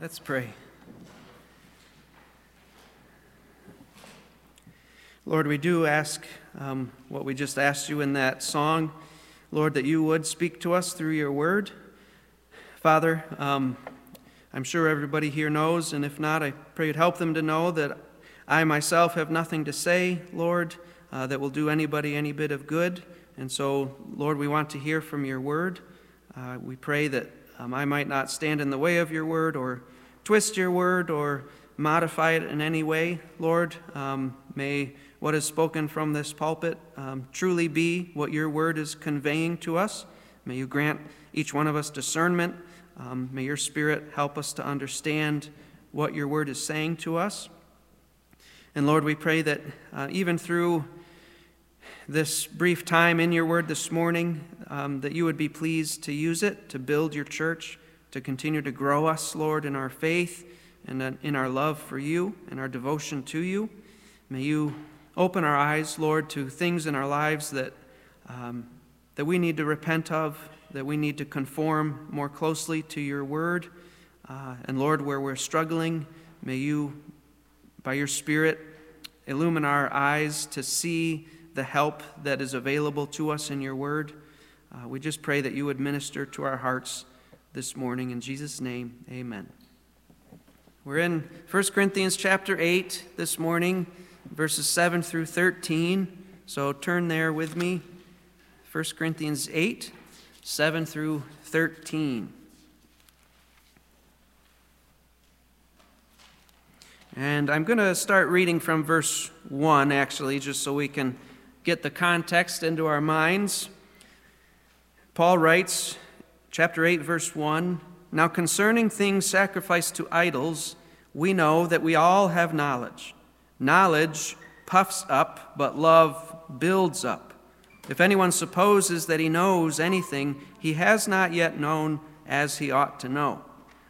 Let's pray. Lord, we do ask um, what we just asked you in that song, Lord, that you would speak to us through your word. Father, um, I'm sure everybody here knows, and if not, I pray you'd help them to know that I myself have nothing to say, Lord, uh, that will do anybody any bit of good. And so, Lord, we want to hear from your word. Uh, we pray that um, I might not stand in the way of your word or twist your word or modify it in any way, Lord. Um, may what is spoken from this pulpit um, truly be what your word is conveying to us. May you grant each one of us discernment. Um, may your spirit help us to understand what your word is saying to us. And Lord, we pray that uh, even through this brief time in your word this morning, um, that you would be pleased to use it to build your church, to continue to grow us, Lord, in our faith and in our love for you and our devotion to you. May you open our eyes, Lord, to things in our lives that, um, that we need to repent of, that we need to conform more closely to your word. Uh, and Lord, where we're struggling, may you, by your Spirit, illumine our eyes to see the help that is available to us in your word. Uh, we just pray that you would minister to our hearts this morning. In Jesus' name, amen. We're in 1 Corinthians chapter 8 this morning, verses 7 through 13. So turn there with me. 1 Corinthians 8, 7 through 13. And I'm going to start reading from verse 1, actually, just so we can get the context into our minds. Paul writes, chapter 8, verse 1 Now concerning things sacrificed to idols, we know that we all have knowledge. Knowledge puffs up, but love builds up. If anyone supposes that he knows anything, he has not yet known as he ought to know.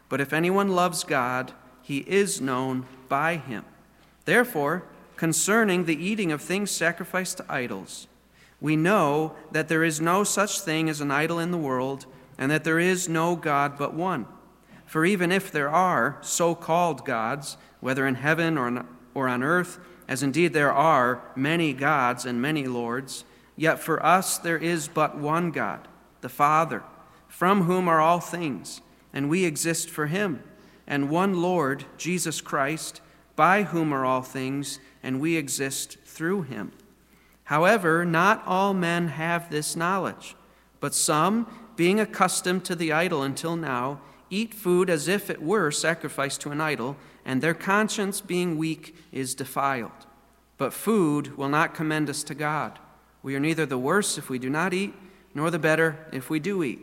But if anyone loves God, he is known by him. Therefore, concerning the eating of things sacrificed to idols. We know that there is no such thing as an idol in the world, and that there is no God but one. For even if there are so called gods, whether in heaven or on, earth, as indeed there are many gods and many lords, yet for us there is but one God, the Father, from whom are all things, and we exist for him, and one Lord, Jesus Christ, by whom are all things and we exist through him. However, not all men have this knowledge, but some, being accustomed to the idol until now, eat food as if it were sacrificed to an idol, and their conscience, being weak, is defiled. But food will not commend us to God. We are neither the worse if we do not eat, nor the better if we do eat.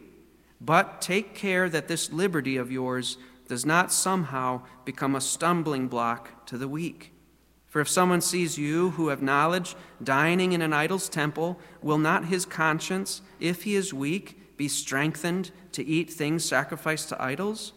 But take care that this liberty of yours does not somehow become a stumbling block to the weak. For if someone sees you who have knowledge dining in an idol's temple, will not his conscience, if he is weak, be strengthened to eat things sacrificed to idols?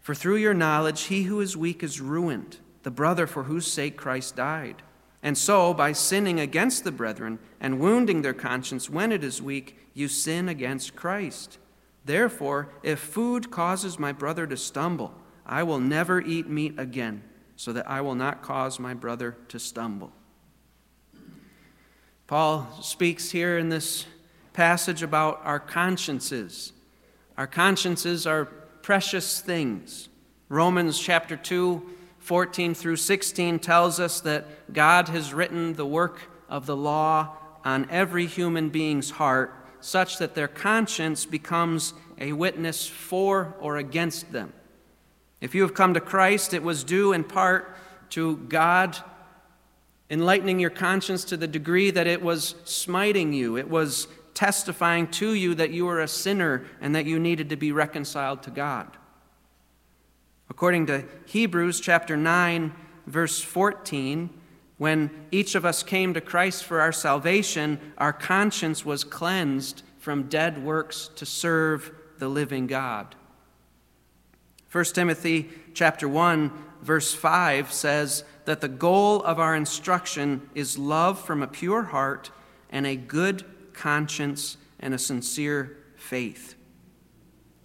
For through your knowledge, he who is weak is ruined, the brother for whose sake Christ died. And so, by sinning against the brethren and wounding their conscience when it is weak, you sin against Christ. Therefore, if food causes my brother to stumble, I will never eat meat again so that I will not cause my brother to stumble. Paul speaks here in this passage about our consciences. Our consciences are precious things. Romans chapter 2, 14 through 16 tells us that God has written the work of the law on every human being's heart such that their conscience becomes a witness for or against them. If you have come to Christ, it was due in part to God enlightening your conscience to the degree that it was smiting you. It was testifying to you that you were a sinner and that you needed to be reconciled to God. According to Hebrews chapter 9, verse 14, when each of us came to Christ for our salvation, our conscience was cleansed from dead works to serve the living God. 1 Timothy chapter 1 verse 5 says that the goal of our instruction is love from a pure heart and a good conscience and a sincere faith.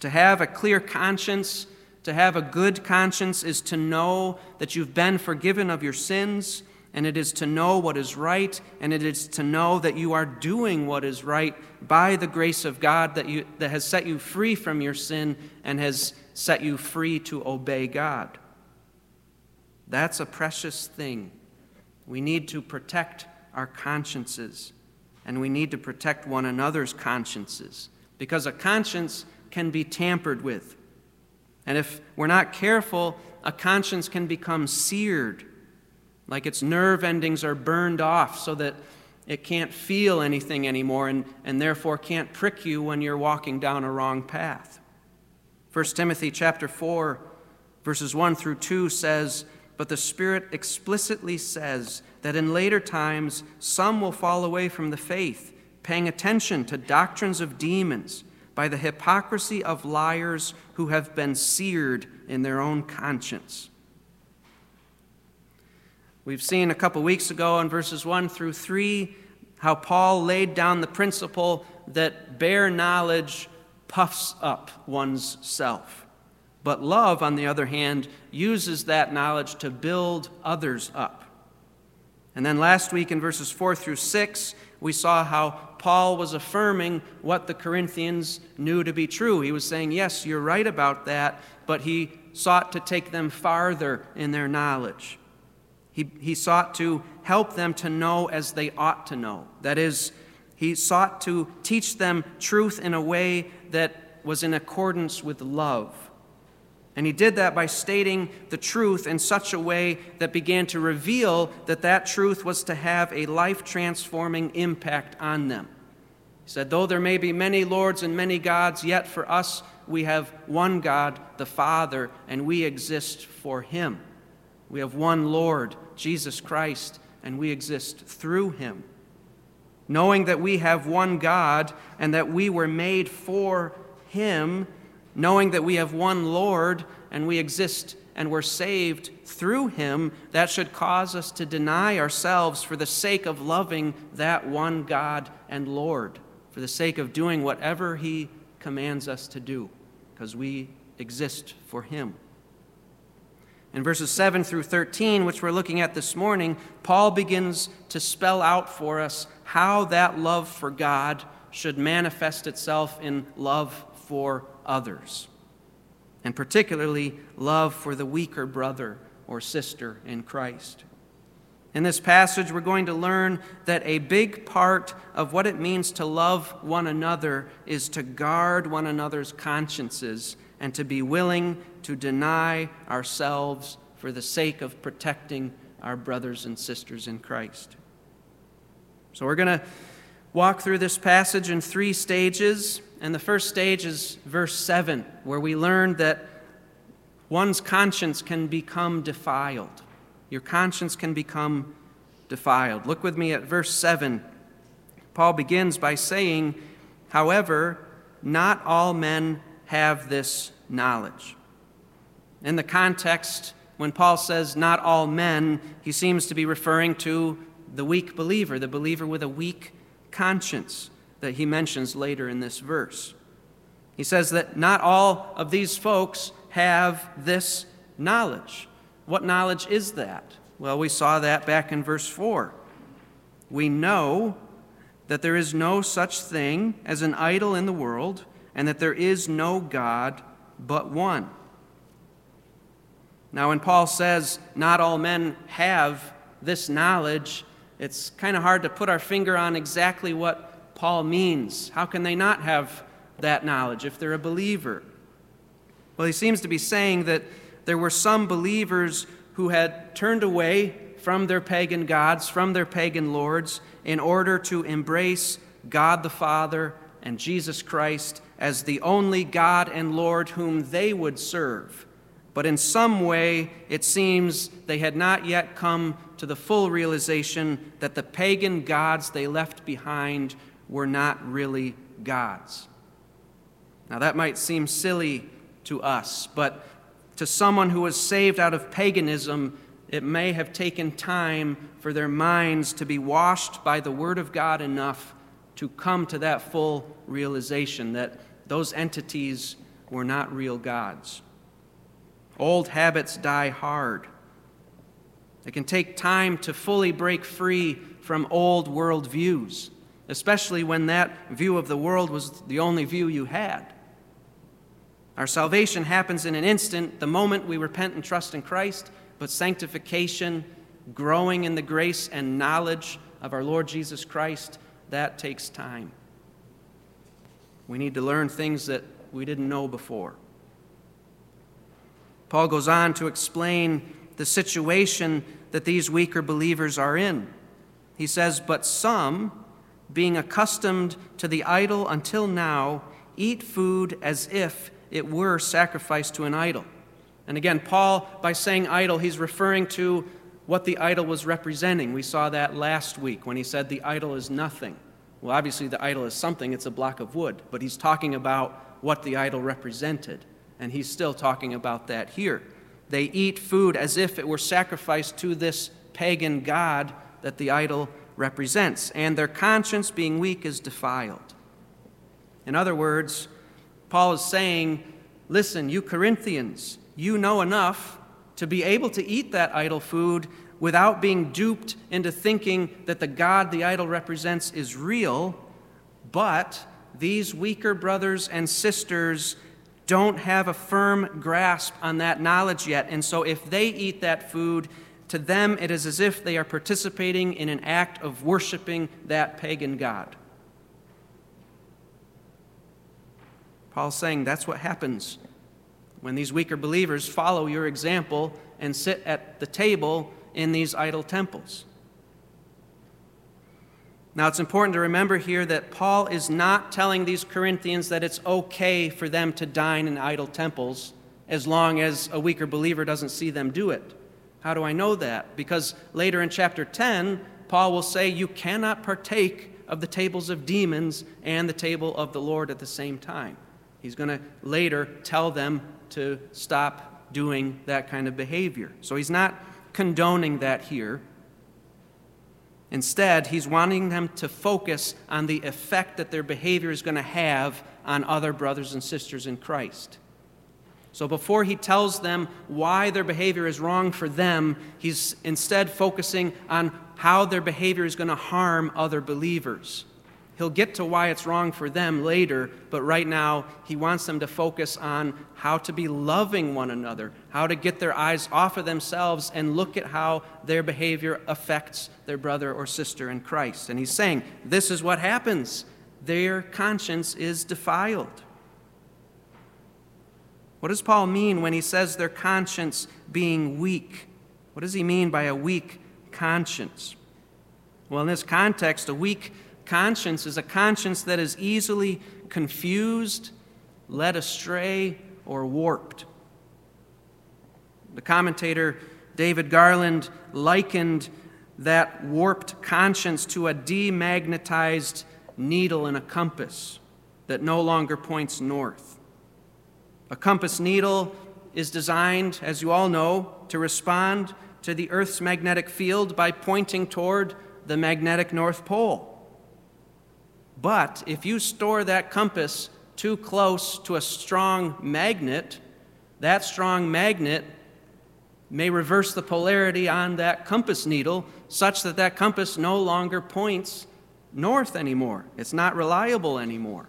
To have a clear conscience, To have a good conscience is to know that you've been forgiven of your sins, and it is to know what is right, and it is to know that you are doing what is right by the grace of God that, you, that has set you free from your sin and has set you free to obey God. That's a precious thing. We need to protect our consciences, and we need to protect one another's consciences, because a conscience can be tampered with. And if we're not careful, a conscience can become seared, like its nerve endings are burned off so that it can't feel anything anymore and, and therefore can't prick you when you're walking down a wrong path. 1 Timothy chapter 4 verses 1 through 2 says, "But the Spirit explicitly says that in later times some will fall away from the faith, paying attention to doctrines of demons." by the hypocrisy of liars who have been seared in their own conscience. We've seen a couple weeks ago in verses 1 through 3 how Paul laid down the principle that bare knowledge puffs up one's self. But love, on the other hand, uses that knowledge to build others up. And then last week in verses 4 through 6, we saw how Paul was affirming what the Corinthians knew to be true. He was saying, Yes, you're right about that, but he sought to take them farther in their knowledge. He, he sought to help them to know as they ought to know. That is, he sought to teach them truth in a way that was in accordance with love. And he did that by stating the truth in such a way that began to reveal that that truth was to have a life transforming impact on them. He said, Though there may be many lords and many gods, yet for us we have one God, the Father, and we exist for him. We have one Lord, Jesus Christ, and we exist through him. Knowing that we have one God and that we were made for him knowing that we have one Lord and we exist and we're saved through him, that should cause us to deny ourselves for the sake of loving that one God and Lord, for the sake of doing whatever he commands us to do, because we exist for him. In verses 7 through 13, which we're looking at this morning, Paul begins to spell out for us how that love for God should manifest itself in love for others, and particularly love for the weaker brother or sister in Christ. In this passage, we're going to learn that a big part of what it means to love one another is to guard one another's consciences and to be willing to deny ourselves for the sake of protecting our brothers and sisters in Christ. So, we're going to walk through this passage in three stages. And the first stage is verse 7, where we learn that one's conscience can become defiled. Your conscience can become defiled. Look with me at verse 7. Paul begins by saying, However, not all men have this knowledge. In the context, when Paul says not all men, he seems to be referring to the weak believer, the believer with a weak conscience that he mentions later in this verse. He says that not all of these folks have this knowledge. What knowledge is that? Well, we saw that back in verse 4. We know that there is no such thing as an idol in the world, and that there is no God but one. Now, when Paul says not all men have this knowledge, it's kind of hard to put our finger on exactly what Paul means. How can they not have that knowledge if they're a believer? Well, he seems to be saying that there were some believers who had turned away from their pagan gods, from their pagan lords, in order to embrace God the Father and Jesus Christ as the only God and Lord whom they would serve. But in some way, it seems they had not yet come to the full realization that the pagan gods they left behind were not really gods. Now, that might seem silly to us, but to someone who was saved out of paganism, it may have taken time for their minds to be washed by the Word of God enough to come to that full realization that those entities were not real gods. Old habits die hard. It can take time to fully break free from old world views, especially when that view of the world was the only view you had. Our salvation happens in an instant, the moment we repent and trust in Christ, but sanctification, growing in the grace and knowledge of our Lord Jesus Christ, that takes time. We need to learn things that we didn't know before. Paul goes on to explain the situation that these weaker believers are in. He says, But some, being accustomed to the idol until now, eat food as if it were sacrificed to an idol. And again, Paul, by saying idol, he's referring to what the idol was representing. We saw that last week when he said the idol is nothing. Well, obviously, the idol is something, it's a block of wood, but he's talking about what the idol represented. And he's still talking about that here. They eat food as if it were sacrificed to this pagan god that the idol represents, and their conscience, being weak, is defiled. In other words, Paul is saying, Listen, you Corinthians, you know enough to be able to eat that idol food without being duped into thinking that the God the idol represents is real, but these weaker brothers and sisters don't have a firm grasp on that knowledge yet. And so if they eat that food, to them it is as if they are participating in an act of worshiping that pagan God. Paul's saying that's what happens when these weaker believers follow your example and sit at the table in these idol temples. Now, it's important to remember here that Paul is not telling these Corinthians that it's okay for them to dine in idol temples as long as a weaker believer doesn't see them do it. How do I know that? Because later in chapter 10, Paul will say, You cannot partake of the tables of demons and the table of the Lord at the same time. He's going to later tell them to stop doing that kind of behavior. So he's not condoning that here. Instead, he's wanting them to focus on the effect that their behavior is going to have on other brothers and sisters in Christ. So before he tells them why their behavior is wrong for them, he's instead focusing on how their behavior is going to harm other believers. He'll get to why it's wrong for them later, but right now he wants them to focus on how to be loving one another, how to get their eyes off of themselves and look at how their behavior affects their brother or sister in Christ. And he's saying, This is what happens. Their conscience is defiled. What does Paul mean when he says their conscience being weak? What does he mean by a weak conscience? Well, in this context, a weak conscience is a conscience that is easily confused, led astray, or warped. The commentator David Garland likened that warped conscience to a demagnetized needle in a compass that no longer points north. A compass needle is designed, as you all know, to respond to the Earth's magnetic field by pointing toward the magnetic North Pole. But if you store that compass too close to a strong magnet, that strong magnet may reverse the polarity on that compass needle such that that compass no longer points north anymore. It's not reliable anymore.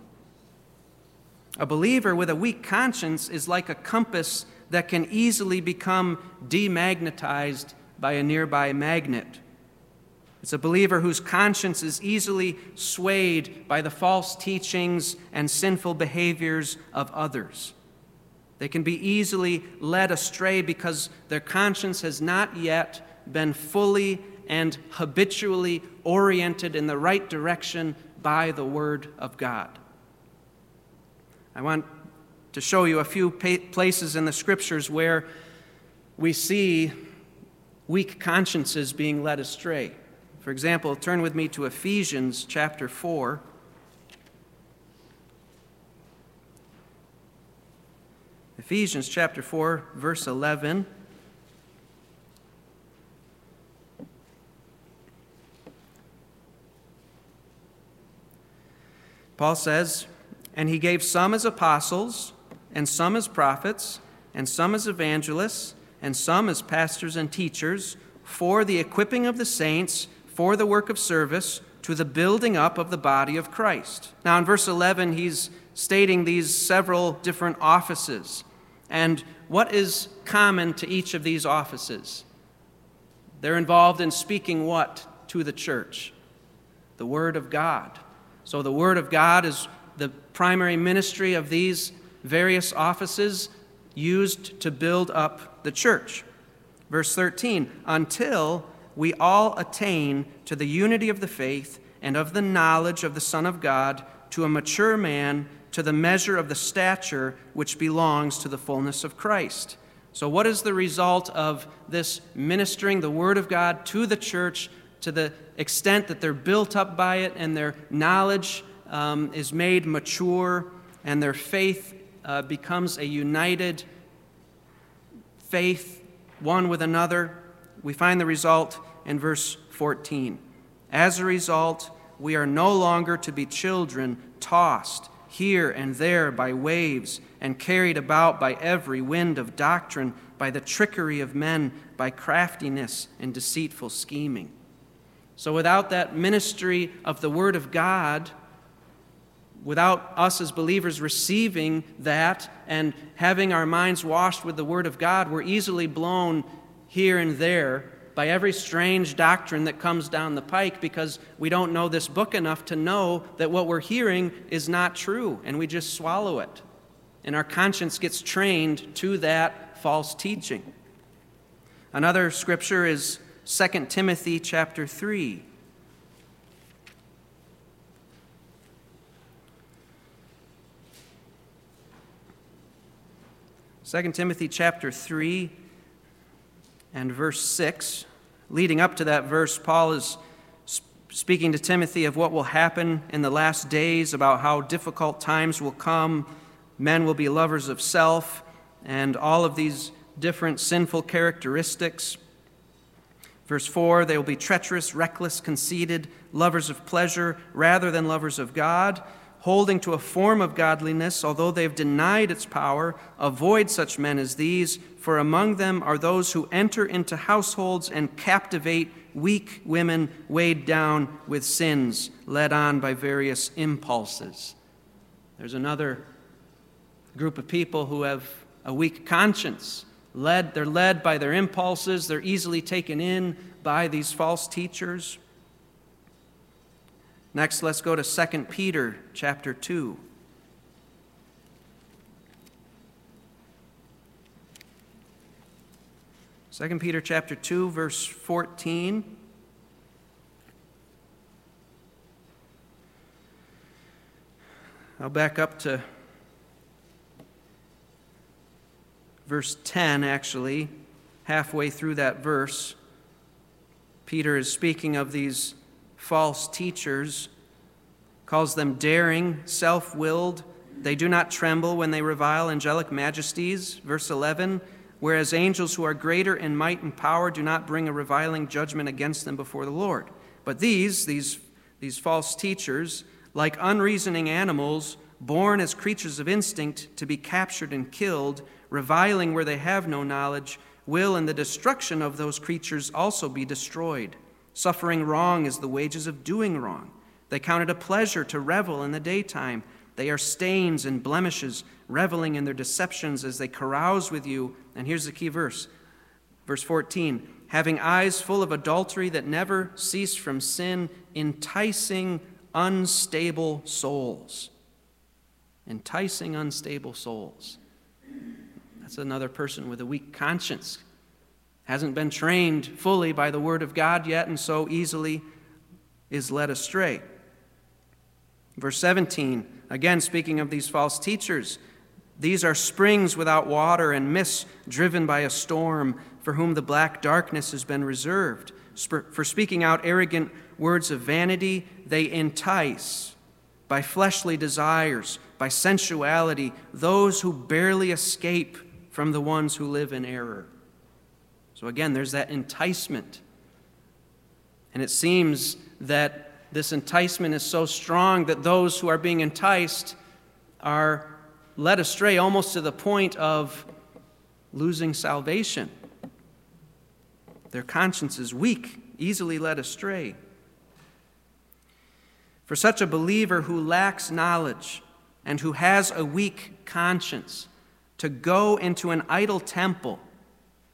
A believer with a weak conscience is like a compass that can easily become demagnetized by a nearby magnet. It's a believer whose conscience is easily swayed by the false teachings and sinful behaviors of others. They can be easily led astray because their conscience has not yet been fully and habitually oriented in the right direction by the Word of God. I want to show you a few places in the Scriptures where we see weak consciences being led astray. For example, turn with me to Ephesians chapter 4. Ephesians chapter 4, verse 11. Paul says, And he gave some as apostles, and some as prophets, and some as evangelists, and some as pastors and teachers, for the equipping of the saints, for the work of service, to the building up of the body of Christ. Now, in verse 11, he's stating these several different offices. And what is common to each of these offices? They're involved in speaking what to the church? The Word of God. So, the Word of God is the primary ministry of these various offices used to build up the church. Verse 13, until we all attain to the unity of the faith and of the knowledge of the Son of God, to a mature man, to the measure of the stature which belongs to the fullness of Christ. So, what is the result of this ministering the Word of God to the church to the extent that they're built up by it and their knowledge um, is made mature and their faith uh, becomes a united faith one with another. We find the result in verse 14. As a result, we are no longer to be children tossed here and there by waves and carried about by every wind of doctrine, by the trickery of men, by craftiness and deceitful scheming. So, without that ministry of the Word of God, without us as believers receiving that and having our minds washed with the Word of God, we're easily blown here and there by every strange doctrine that comes down the pike because we don't know this book enough to know that what we're hearing is not true, and we just swallow it. And our conscience gets trained to that false teaching. Another scripture is 2 Timothy chapter 3. 2 Timothy chapter 3 and verse 6. Leading up to that verse, Paul is speaking to Timothy of what will happen in the last days, about how difficult times will come. Men will be lovers of self, and all of these different sinful characteristics. Verse 4 they will be treacherous, reckless, conceited, lovers of pleasure rather than lovers of God holding to a form of godliness, although they have denied its power, avoid such men as these, for among them are those who enter into households and captivate weak women weighed down with sins, led on by various impulses. There's another group of people who have a weak conscience. Led, they're led by their impulses, they're easily taken in by these false teachers. Next, let's go to 2 Peter chapter 2. Second Peter chapter 2 verse 14 I'll back up to verse 10 actually halfway through that verse Peter is speaking of these false teachers, calls them daring, self willed. They do not tremble when they revile angelic majesties. Verse 11 Whereas angels who are greater in might and power do not bring a reviling judgment against them before the Lord. But these, these, these false teachers, like unreasoning animals, born as creatures of instinct to be captured and killed, reviling where they have no knowledge, will in the destruction of those creatures also be destroyed. Suffering wrong is the wages of doing wrong. They count it a pleasure to revel in the daytime. They are stains and blemishes, reveling in their deceptions as they carouse with you. And here's the key verse verse 14 having eyes full of adultery that never cease from sin, enticing unstable souls. Enticing unstable souls. That's another person with a weak conscience hasn't been trained fully by the Word of God yet, and so easily is led astray. Verse 17, again speaking of these false teachers, these are springs without water and mists driven by a storm, for whom the black darkness has been reserved. For speaking out arrogant words of vanity, they entice by fleshly desires, by sensuality, those who barely escape from the ones who live in error. So again, there's that enticement. And it seems that this enticement is so strong that those who are being enticed are led astray almost to the point of losing salvation. Their conscience is weak, easily led astray. For such a believer who lacks knowledge and who has a weak conscience, to go into an idol temple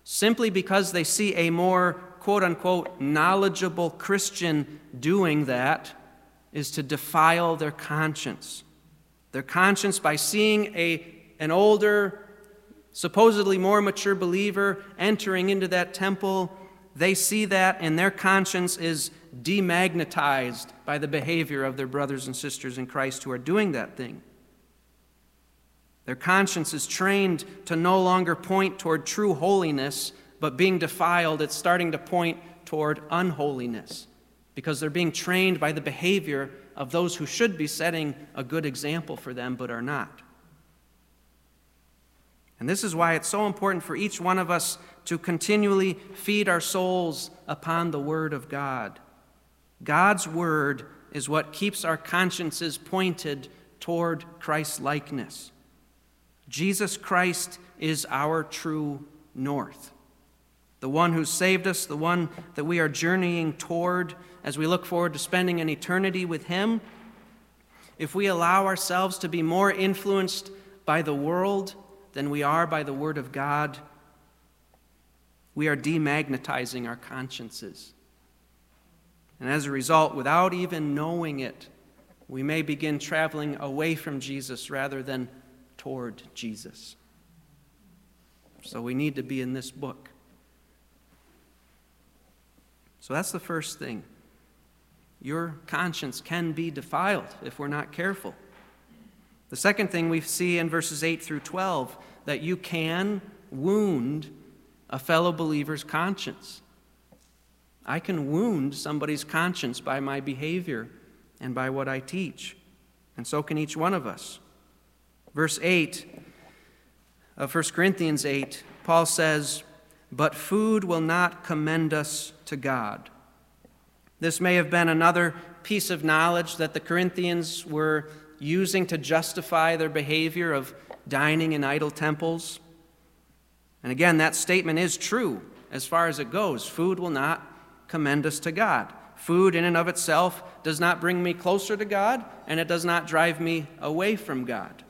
simply because they see a more quote unquote knowledgeable Christian doing that is to defile their conscience. Their conscience by seeing a, an older, supposedly more mature believer entering into that temple, they see that and their conscience is demagnetized by the behavior of their brothers and sisters in Christ who are doing that thing. Their conscience is trained to no longer point toward true holiness, but being defiled, it's starting to point toward unholiness because they're being trained by the behavior of those who should be setting a good example for them but are not. And this is why it's so important for each one of us to continually feed our souls upon the Word of God. God's Word is what keeps our consciences pointed toward Christ's likeness. Jesus Christ is our true north. The one who saved us, the one that we are journeying toward as we look forward to spending an eternity with Him. If we allow ourselves to be more influenced by the world than we are by the Word of God, we are demagnetizing our consciences. And as a result, without even knowing it, we may begin traveling away from Jesus rather than toward Jesus. So we need to be in this book. So that's the first thing. Your conscience can be defiled if we're not careful. The second thing we see in verses 8 through 12 that you can wound a fellow believer's conscience. I can wound somebody's conscience by my behavior and by what I teach. And so can each one of us. Verse 8 uh, of 1 Corinthians 8, Paul says, But food will not commend us to God. This may have been another piece of knowledge that the Corinthians were using to justify their behavior of dining in idol temples. And again, that statement is true as far as it goes. Food will not commend us to God. Food, in and of itself, does not bring me closer to God, and it does not drive me away from God.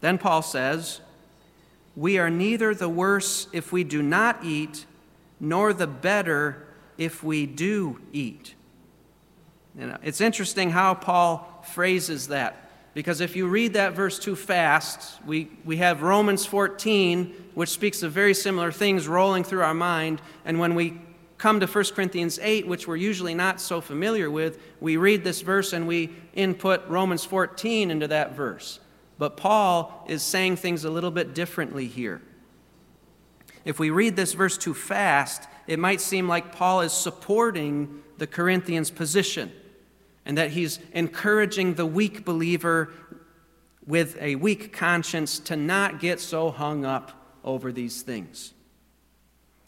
Then Paul says, We are neither the worse if we do not eat, nor the better if we do eat. You know, it's interesting how Paul phrases that. Because if you read that verse too fast, we, we have Romans 14, which speaks of very similar things rolling through our mind. And when we come to 1 Corinthians 8, which we're usually not so familiar with, we read this verse and we input Romans 14 into that verse. But Paul is saying things a little bit differently here. If we read this verse too fast, it might seem like Paul is supporting the Corinthians' position and that he's encouraging the weak believer with a weak conscience to not get so hung up over these things.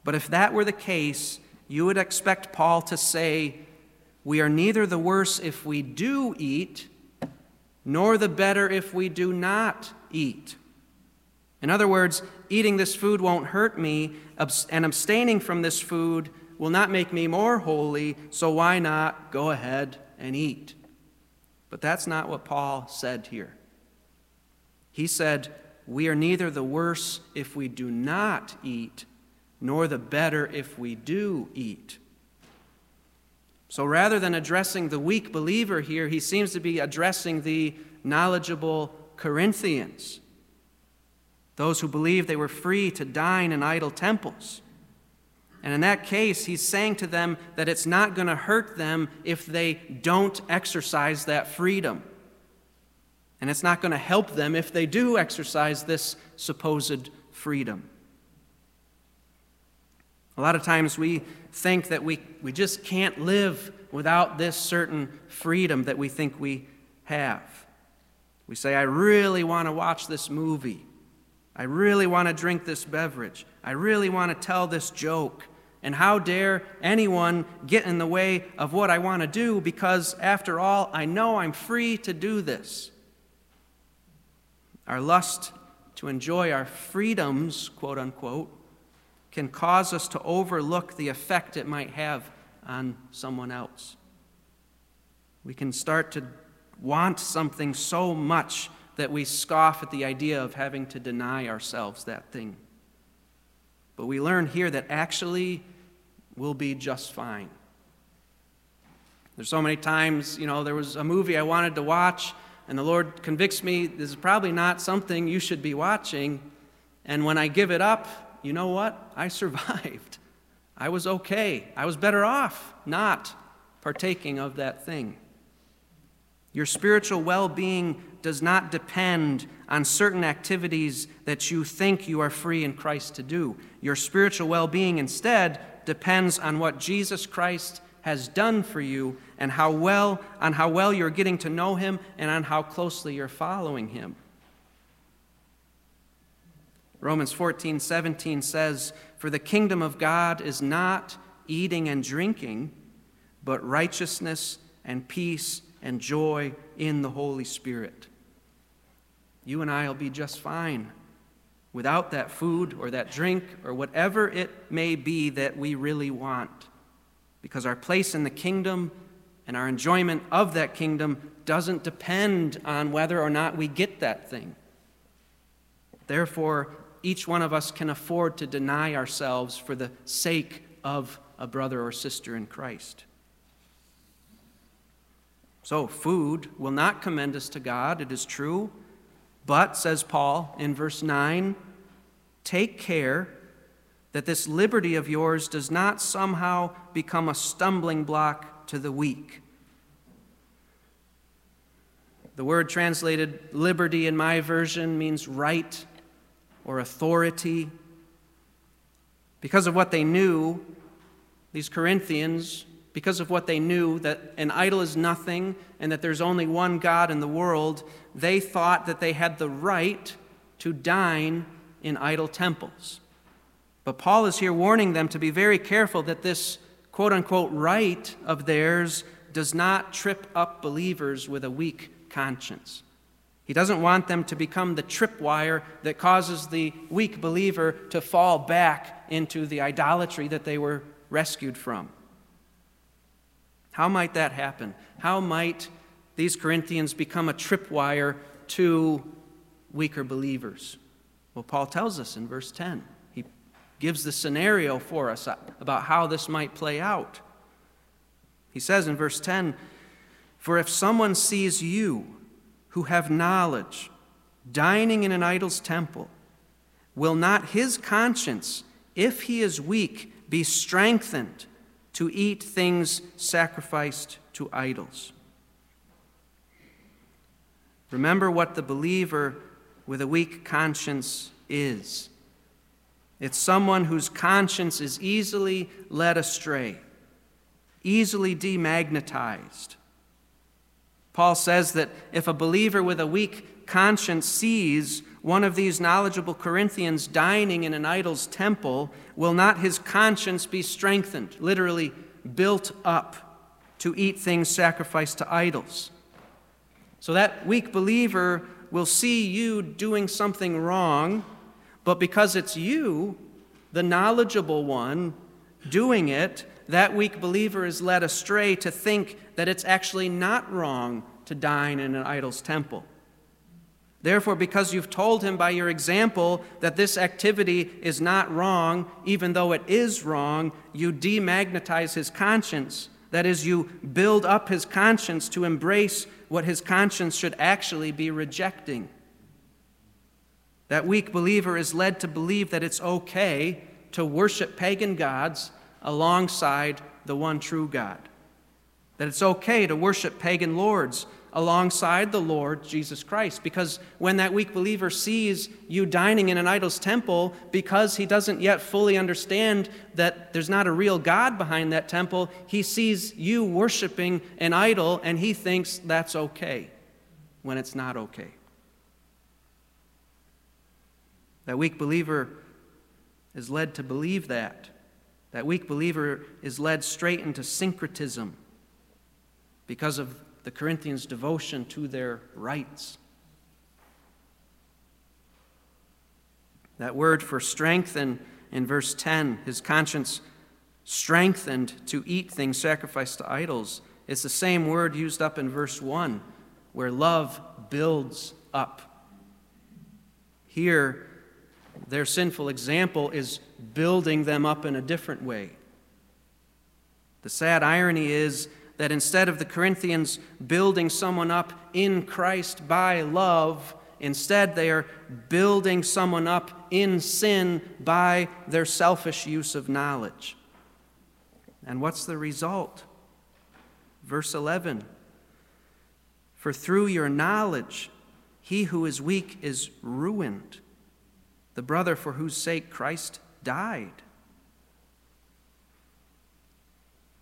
But if that were the case, you would expect Paul to say, We are neither the worse if we do eat, nor the better if we do not eat. In other words, eating this food won't hurt me, and abstaining from this food will not make me more holy, so why not go ahead and eat? But that's not what Paul said here. He said, We are neither the worse if we do not eat, nor the better if we do eat. So rather than addressing the weak believer here, he seems to be addressing the knowledgeable Corinthians those who believed they were free to dine in idol temples. And in that case, he's saying to them that it's not going to hurt them if they don't exercise that freedom. And it's not going to help them if they do exercise this supposed freedom. A lot of times we think that we, we just can't live without this certain freedom that we think we have. We say, I really want to watch this movie. I really want to drink this beverage. I really want to tell this joke. And how dare anyone get in the way of what I want to do because, after all, I know I'm free to do this. Our lust to enjoy our freedoms, quote unquote, can cause us to overlook the effect it might have on someone else. We can start to want something so much that we scoff at the idea of having to deny ourselves that thing. But we learn here that actually we'll be just fine. There's so many times, you know, there was a movie I wanted to watch, and the Lord convicts me this is probably not something you should be watching. And when I give it up, you know what? I survived. I was okay. I was better off not partaking of that thing. Your spiritual well being does not depend on certain activities that you think you are free in Christ to do. Your spiritual well being instead depends on what Jesus Christ has done for you and how well on how well you're getting to know him and on how closely you're following him. Romans 14, 17 says, For the kingdom of God is not eating and drinking, but righteousness and peace and joy in the Holy Spirit. You and I will be just fine without that food or that drink or whatever it may be that we really want. Because our place in the kingdom and our enjoyment of that kingdom doesn't depend on whether or not we get that thing. Therefore, each one of us can afford to deny ourselves for the sake of a brother or sister in Christ. So, food will not commend us to God, it is true. But, says Paul in verse 9, take care that this liberty of yours does not somehow become a stumbling block to the weak. The word translated liberty in my version means right or authority. Because of what they knew, these Corinthians because of what they knew that an idol is nothing and that there's only one God in the world, they thought that they had the right to dine in idol temples. But Paul is here warning them to be very careful that this quote unquote right of theirs does not trip up believers with a weak conscience. He doesn't want them to become the tripwire that causes the weak believer to fall back into the idolatry that they were rescued from. How might that happen? How might these Corinthians become a tripwire to weaker believers? Well, Paul tells us in verse 10. He gives the scenario for us about how this might play out. He says in verse 10 For if someone sees you who have knowledge dining in an idol's temple, will not his conscience, if he is weak, be strengthened to eat things sacrificed to idols. Remember what the believer with a weak conscience is it's someone whose conscience is easily led astray, easily demagnetized. Paul says that if a believer with a weak conscience sees one of these knowledgeable Corinthians dining in an idol's temple, will not his conscience be strengthened, literally built up, to eat things sacrificed to idols? So that weak believer will see you doing something wrong, but because it's you, the knowledgeable one, doing it, that weak believer is led astray to think that it's actually not wrong to dine in an idol's temple. Therefore, because you've told him by your example that this activity is not wrong, even though it is wrong, you demagnetize his conscience. That is, you build up his conscience to embrace what his conscience should actually be rejecting. That weak believer is led to believe that it's okay to worship pagan gods alongside the one true God. That it's okay to worship pagan lords alongside the Lord Jesus Christ. Because when that weak believer sees you dining in an idol's temple, because he doesn't yet fully understand that there's not a real God behind that temple, he sees you worshiping an idol and he thinks that's okay when it's not okay. That weak believer is led to believe that. That weak believer is led straight into syncretism because of the Corinthians' devotion to their rights. That word for strengthen in verse 10, his conscience strengthened to eat things sacrificed to idols, is the same word used up in verse 1, where love builds up. Here, their sinful example is building them up in a different way. The sad irony is that instead of the Corinthians building someone up in Christ by love, instead they are building someone up in sin by their selfish use of knowledge. And what's the result? Verse 11 For through your knowledge, he who is weak is ruined, the brother for whose sake Christ died.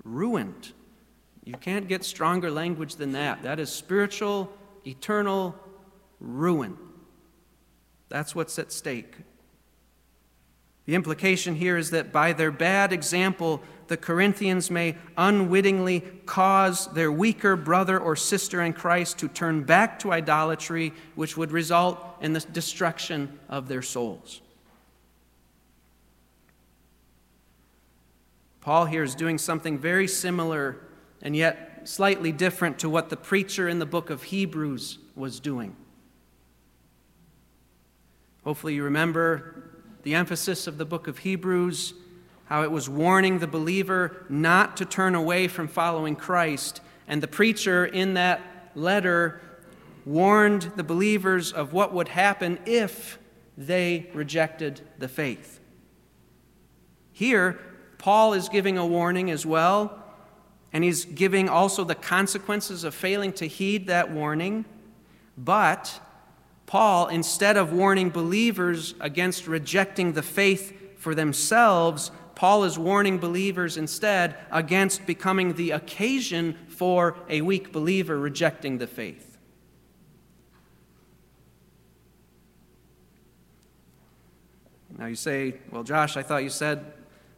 Ruined. You can't get stronger language than that. That is spiritual, eternal ruin. That's what's at stake. The implication here is that by their bad example, the Corinthians may unwittingly cause their weaker brother or sister in Christ to turn back to idolatry, which would result in the destruction of their souls. Paul here is doing something very similar and yet slightly different to what the preacher in the book of Hebrews was doing. Hopefully, you remember the emphasis of the book of Hebrews, how it was warning the believer not to turn away from following Christ. And the preacher in that letter warned the believers of what would happen if they rejected the faith. Here, Paul is giving a warning as well and he's giving also the consequences of failing to heed that warning. But Paul, instead of warning believers against rejecting the faith for themselves, Paul is warning believers instead against becoming the occasion for a weak believer rejecting the faith. Now you say, well, Josh, I thought you said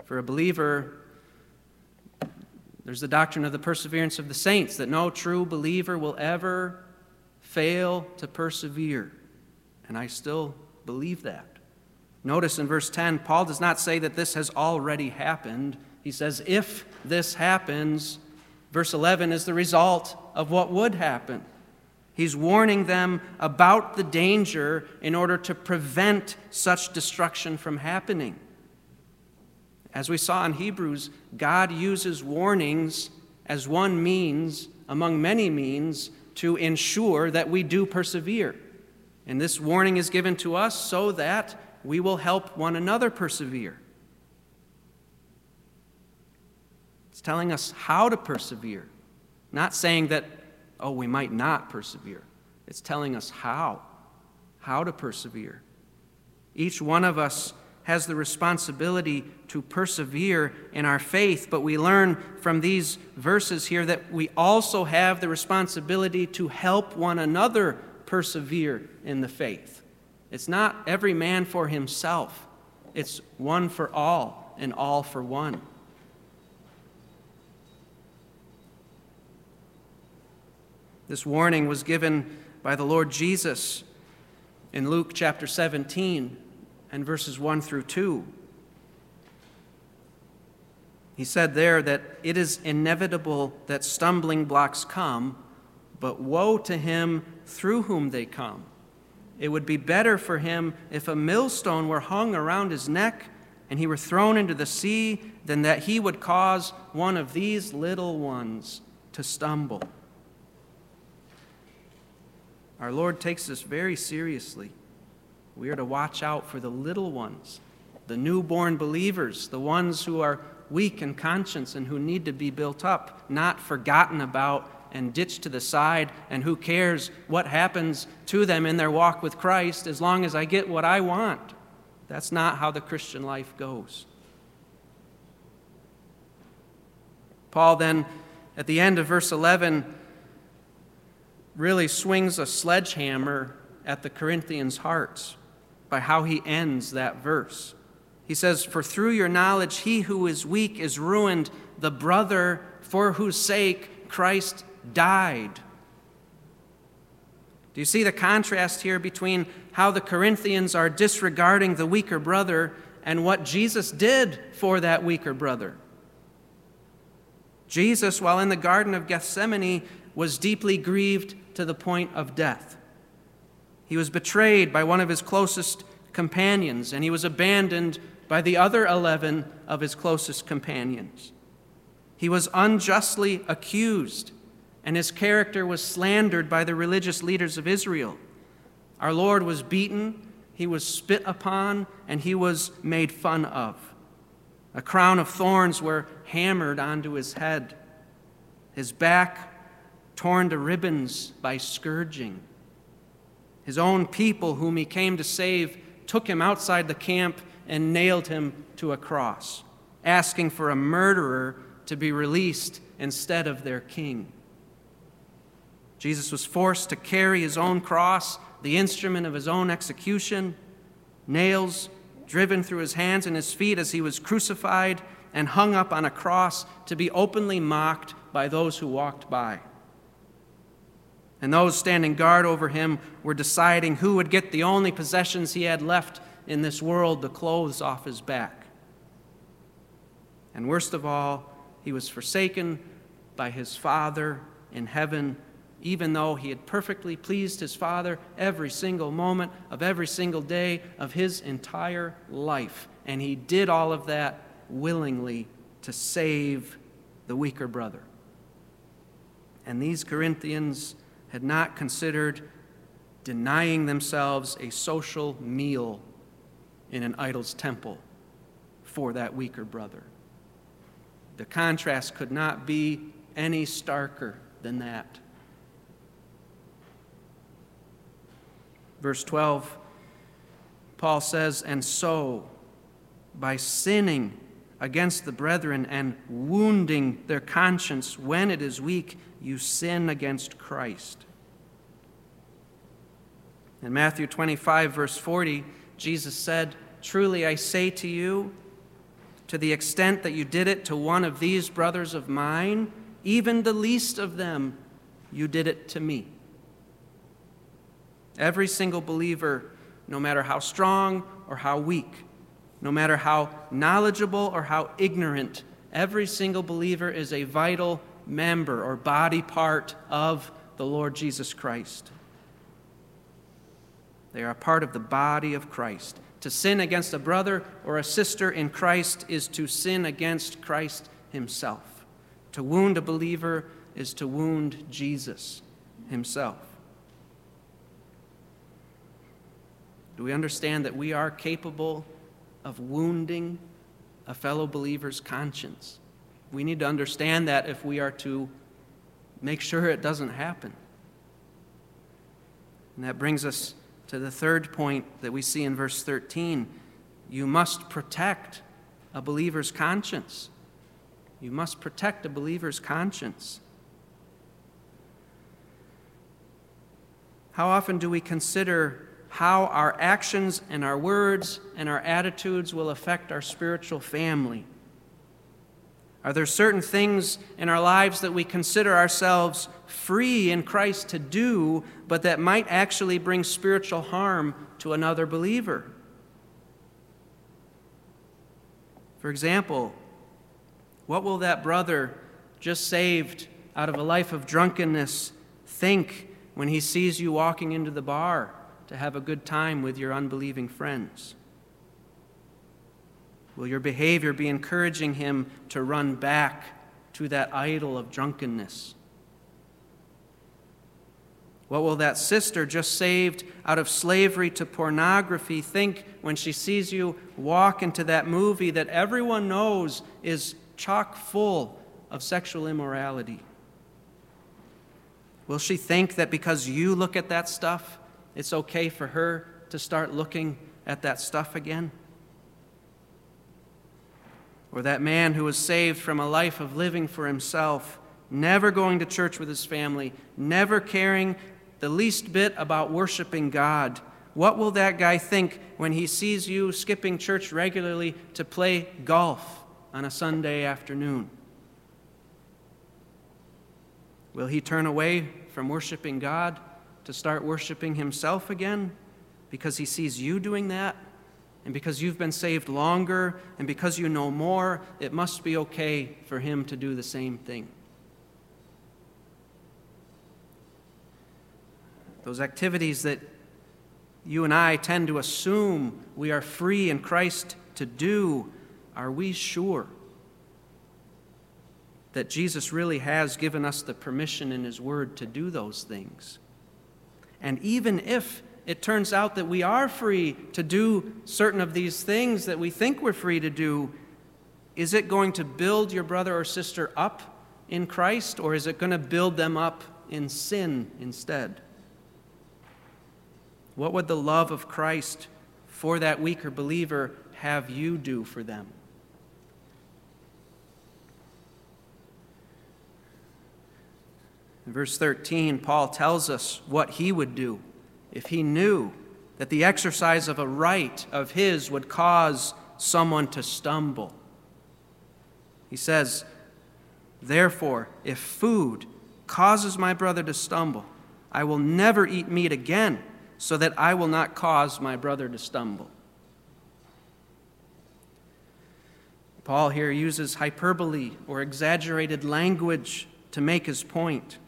for a believer, there's the doctrine of the perseverance of the saints, that no true believer will ever fail to persevere. And I still believe that. Notice in verse 10, Paul does not say that this has already happened. He says, if this happens, verse 11 is the result of what would happen. He's warning them about the danger in order to prevent such destruction from happening. As we saw in Hebrews, God uses warnings as one means, among many means, to ensure that we do persevere. And this warning is given to us so that we will help one another persevere. It's telling us how to persevere, not saying that, oh, we might not persevere. It's telling us how, how to persevere. Each one of us has the responsibility to persevere in our faith, but we learn from these verses here that we also have the responsibility to help one another persevere in the faith. It's not every man for himself, it's one for all and all for one. This warning was given by the Lord Jesus in Luke chapter 17 and verses 1 through 2. He said there that it is inevitable that stumbling blocks come, but woe to him through whom they come. It would be better for him if a millstone were hung around his neck and he were thrown into the sea than that he would cause one of these little ones to stumble. Our Lord takes this very seriously. We are to watch out for the little ones, the newborn believers, the ones who are weak in conscience and who need to be built up, not forgotten about and ditched to the side, and who cares what happens to them in their walk with Christ as long as I get what I want. That's not how the Christian life goes. Paul then, at the end of verse 11, really swings a sledgehammer at the Corinthians' hearts by how he ends that verse. He says, For through your knowledge, he who is weak is ruined, the brother for whose sake Christ died. Do you see the contrast here between how the Corinthians are disregarding the weaker brother and what Jesus did for that weaker brother. Jesus, while in the Garden of Gethsemane, was deeply grieved to the point of death. He was betrayed by one of his closest companions, and he was abandoned by the other 11 of his closest companions. He was unjustly accused, and his character was slandered by the religious leaders of Israel. Our Lord was beaten, he was spit upon, and he was made fun of. A crown of thorns were hammered onto his head, his back torn to ribbons by scourging. His own people, whom he came to save, took him outside the camp and nailed him to a cross, asking for a murderer to be released instead of their king. Jesus was forced to carry his own cross, the instrument of his own execution, nails driven through his hands and his feet as he was crucified and hung up on a cross to be openly mocked by those who walked by. And those standing guard over him were deciding who would get the only possessions he had left in this world the clothes off his back. And worst of all, he was forsaken by his Father in heaven, even though he had perfectly pleased his Father every single moment of every single day of his entire life. And he did all of that willingly to save the weaker brother. And these Corinthians had not considered denying themselves a social meal in an idol's temple for that weaker brother. The contrast could not be any starker than that. Verse 12, Paul says, And so, by sinning against the brethren and wounding their conscience when it is weak, you sin against Christ. In Matthew 25, verse 40, Jesus said, Truly I say to you, to the extent that you did it to one of these brothers of mine, even the least of them, you did it to me. Every single believer, no matter how strong or how weak, no matter how knowledgeable or how ignorant, every single believer is a vital member or body part of the Lord Jesus Christ. They are a part of the body of Christ. To sin against a brother or a sister in Christ is to sin against Christ himself. To wound a believer is to wound Jesus himself. Do we understand that we are capable of wounding a fellow believer's conscience? We need to understand that if we are to make sure it doesn't happen. And that brings us to the third point that we see in verse 13. You must protect a believer's conscience. You must protect a believer's conscience. How often do we consider how our actions and our words and our attitudes will affect our spiritual family? Are there certain things in our lives that we consider ourselves free in Christ to do, but that might actually bring spiritual harm to another believer? For example, what will that brother just saved out of a life of drunkenness think when he sees you walking into the bar to have a good time with your unbelieving friends? Will your behavior be encouraging him to run back to that idol of drunkenness? What will that sister just saved out of slavery to pornography think when she sees you walk into that movie that everyone knows is chock full of sexual immorality? Will she think that because you look at that stuff, it's okay for her to start looking at that stuff again? Or that man who was saved from a life of living for himself, never going to church with his family, never caring the least bit about worshiping God. What will that guy think when he sees you skipping church regularly to play golf on a Sunday afternoon? Will he turn away from worshiping God to start worshiping himself again? because he sees you doing that, and because you've been saved longer, and because you know more, it must be okay for him to do the same thing. Those activities that you and I tend to assume we are free in Christ to do, are we sure that Jesus really has given us the permission in His Word to do those things? And even if it turns out that we are free to do certain of these things that we think we're free to do, is it going to build your brother or sister up in Christ, or is it going to build them up in sin instead? What would the love of Christ for that weaker believer have you do for them? In verse 13, Paul tells us what he would do if he knew that the exercise of a right of his would cause someone to stumble. He says, Therefore, if food causes my brother to stumble, I will never eat meat again so that I will not cause my brother to stumble. Paul here uses hyperbole or exaggerated language to make his point.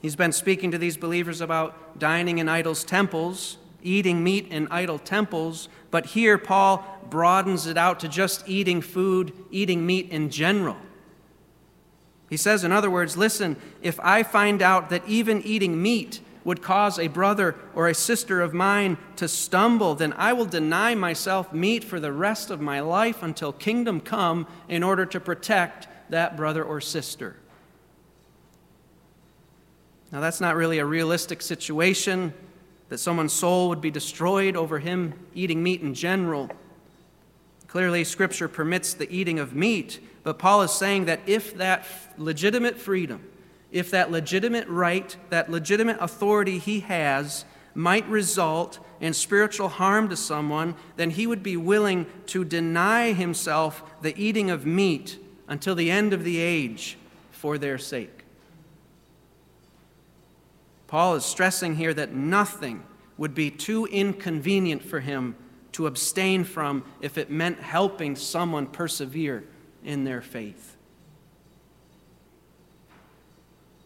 He's been speaking to these believers about dining in idols' temples, eating meat in idol temples, but here Paul broadens it out to just eating food, eating meat in general. He says, in other words, listen, if I find out that even eating meat would cause a brother or a sister of mine to stumble, then I will deny myself meat for the rest of my life until kingdom come in order to protect that brother or sister. Now, that's not really a realistic situation that someone's soul would be destroyed over him eating meat in general. Clearly, Scripture permits the eating of meat, but Paul is saying that if that legitimate freedom, if that legitimate right, that legitimate authority he has, might result in spiritual harm to someone, then he would be willing to deny himself the eating of meat until the end of the age for their sake. Paul is stressing here that nothing would be too inconvenient for him to abstain from if it meant helping someone persevere in their faith.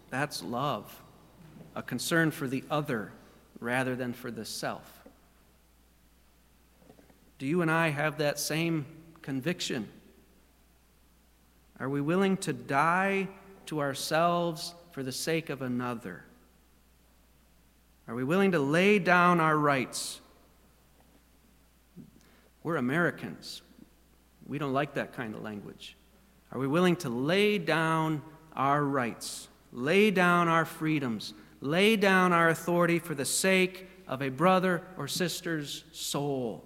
That's love, a concern for the other rather than for the self. Do you and I have that same conviction? Are we willing to die to ourselves for the sake of another? Are we willing to lay down our rights? We're Americans. We don't like that kind of language. Are we willing to lay down our rights lay down our freedoms, lay down our authority for the sake of a brother or sister's soul.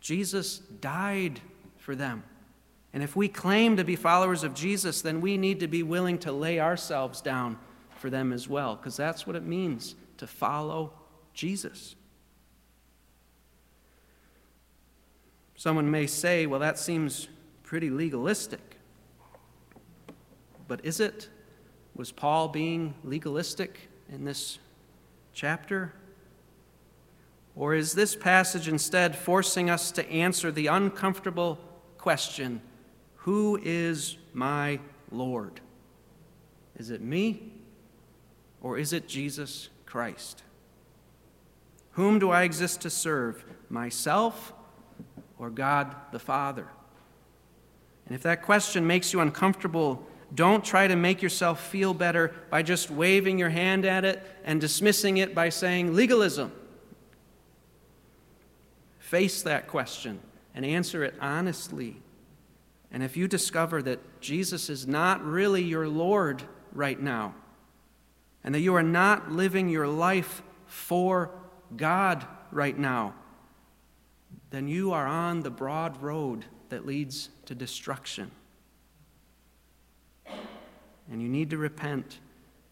Jesus died for them. And if we claim to be followers of Jesus, then we need to be willing to lay ourselves down for them as well, because that's what it means to follow Jesus. Someone may say, well, that seems pretty legalistic. But is it? Was Paul being legalistic in this chapter? Or is this passage instead forcing us to answer the uncomfortable question Who is my Lord? Is it me or is it Jesus Christ? Whom do I exist to serve, myself or God the Father? And if that question makes you uncomfortable, don't try to make yourself feel better by just waving your hand at it and dismissing it by saying legalism. Face that question and answer it honestly. And if you discover that Jesus is not really your Lord right now, and that you are not living your life for God right now, then you are on the broad road that leads to destruction. And you need to repent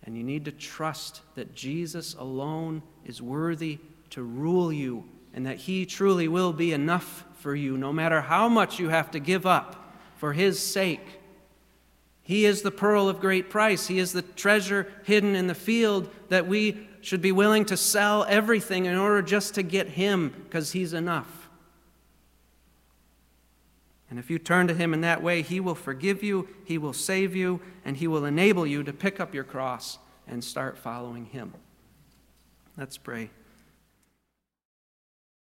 and you need to trust that Jesus alone is worthy to rule you and that He truly will be enough for you, no matter how much you have to give up for His sake. He is the pearl of great price. He is the treasure hidden in the field that we should be willing to sell everything in order just to get Him because He's enough. And if you turn to Him in that way, He will forgive you, He will save you, and He will enable you to pick up your cross and start following Him. Let's pray.